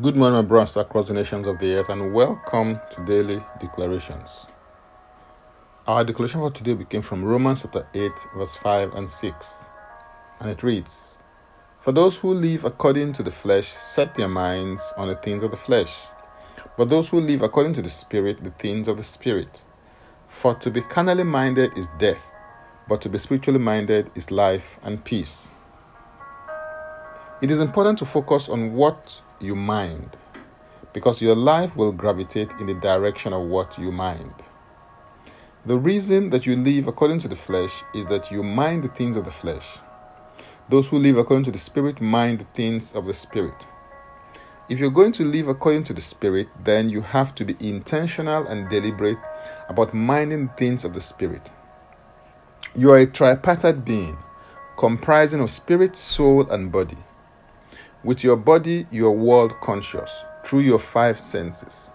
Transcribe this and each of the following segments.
Good morning, my brothers across the nations of the earth, and welcome to Daily Declarations. Our declaration for today came from Romans chapter 8, verse 5 and 6, and it reads For those who live according to the flesh set their minds on the things of the flesh, but those who live according to the Spirit, the things of the Spirit. For to be carnally minded is death, but to be spiritually minded is life and peace. It is important to focus on what you mind because your life will gravitate in the direction of what you mind. The reason that you live according to the flesh is that you mind the things of the flesh. Those who live according to the Spirit mind the things of the Spirit. If you're going to live according to the Spirit, then you have to be intentional and deliberate about minding things of the Spirit. You are a tripartite being comprising of spirit, soul, and body. With your body, you are world conscious through your five senses.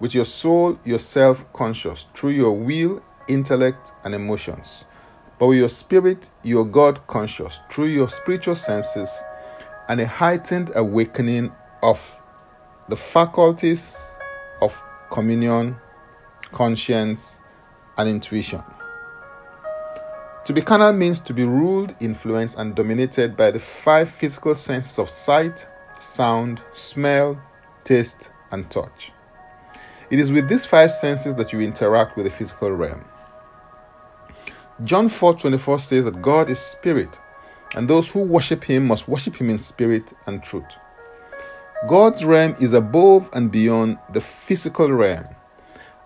With your soul, you're self conscious through your will, intellect, and emotions. But with your spirit, you're God conscious through your spiritual senses and a heightened awakening of the faculties of communion, conscience, and intuition. To be carnal means to be ruled, influenced, and dominated by the five physical senses of sight, sound, smell, taste, and touch. It is with these five senses that you interact with the physical realm. John 4:24 says that God is spirit, and those who worship him must worship him in spirit and truth. God's realm is above and beyond the physical realm.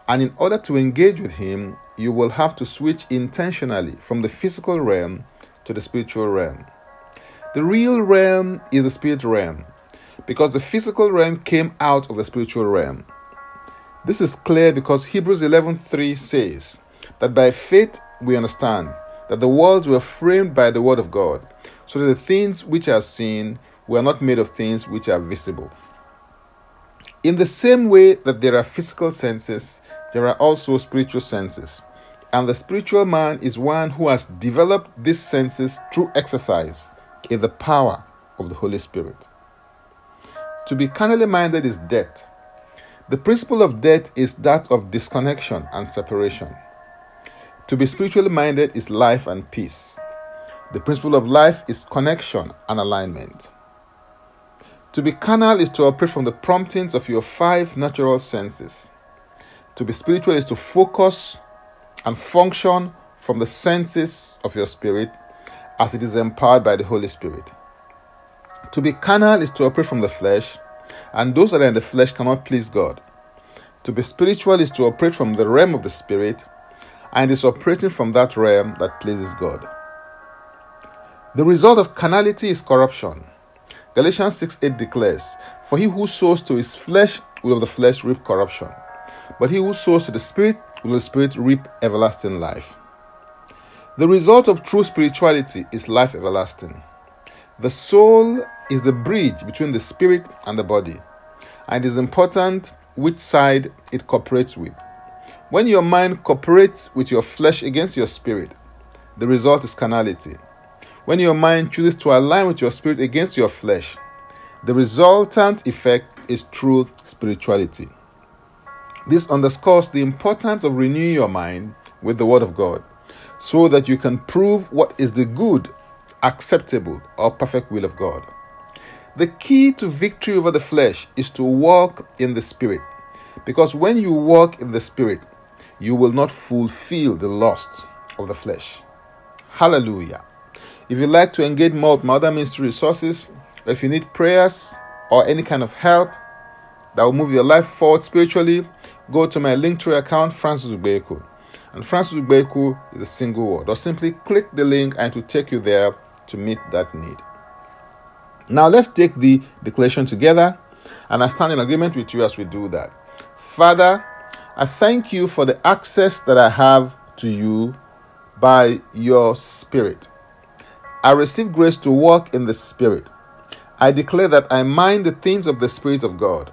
And in order to engage with him, you will have to switch intentionally from the physical realm to the spiritual realm. The real realm is the spirit realm because the physical realm came out of the spiritual realm. This is clear because Hebrews 11:3 says that by faith we understand that the worlds were framed by the word of God, so that the things which are seen were not made of things which are visible. In the same way that there are physical senses, there are also spiritual senses. And the spiritual man is one who has developed these senses through exercise in the power of the Holy Spirit. To be carnally minded is death. The principle of death is that of disconnection and separation. To be spiritually minded is life and peace. The principle of life is connection and alignment. To be carnal is to operate from the promptings of your five natural senses. To be spiritual is to focus and function from the senses of your spirit as it is empowered by the Holy Spirit. To be carnal is to operate from the flesh, and those that are in the flesh cannot please God. To be spiritual is to operate from the realm of the spirit, and is operating from that realm that pleases God. The result of carnality is corruption. Galatians 6 8 declares, For he who sows to his flesh will of the flesh reap corruption, but he who sows to the Spirit will the Spirit reap everlasting life. The result of true spirituality is life everlasting. The soul is the bridge between the spirit and the body, and it is important which side it cooperates with. When your mind cooperates with your flesh against your spirit, the result is carnality. When your mind chooses to align with your spirit against your flesh, the resultant effect is true spirituality. This underscores the importance of renewing your mind with the Word of God so that you can prove what is the good, acceptable, or perfect will of God. The key to victory over the flesh is to walk in the Spirit because when you walk in the Spirit, you will not fulfill the lust of the flesh. Hallelujah. If you'd like to engage more with my ministry resources, if you need prayers or any kind of help that will move your life forward spiritually, go to my Linktree account, Francis Ubeku. And Francis Ubeku is a single word. Or simply click the link and it will take you there to meet that need. Now let's take the declaration together, and I stand in agreement with you as we do that. Father, I thank you for the access that I have to you by your Spirit. I receive grace to walk in the Spirit. I declare that I mind the things of the Spirit of God.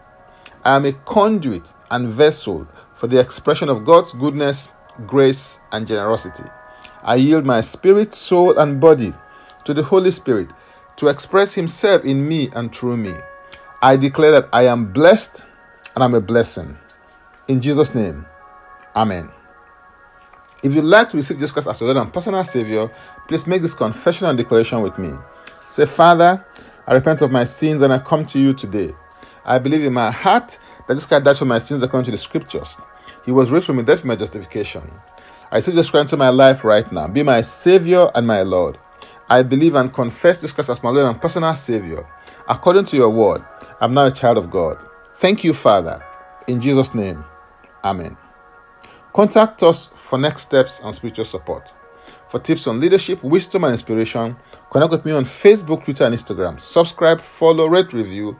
I am a conduit and vessel for the expression of God's goodness, grace, and generosity. I yield my spirit, soul, and body to the Holy Spirit to express Himself in me and through me. I declare that I am blessed and I'm a blessing. In Jesus' name, Amen. If you'd like to receive Jesus Christ as your Lord and personal Savior, please make this confession and declaration with me. Say, Father, I repent of my sins and I come to you today. I believe in my heart that Jesus Christ died for my sins according to the scriptures. He was raised from the dead for my justification. I receive Jesus Christ into my life right now. Be my Savior and my Lord. I believe and confess Jesus Christ as my Lord and personal Savior. According to your word, I'm now a child of God. Thank you, Father. In Jesus' name, Amen. Contact us for next steps and spiritual support. For tips on leadership, wisdom, and inspiration, connect with me on Facebook, Twitter, and Instagram. Subscribe, follow, rate, review,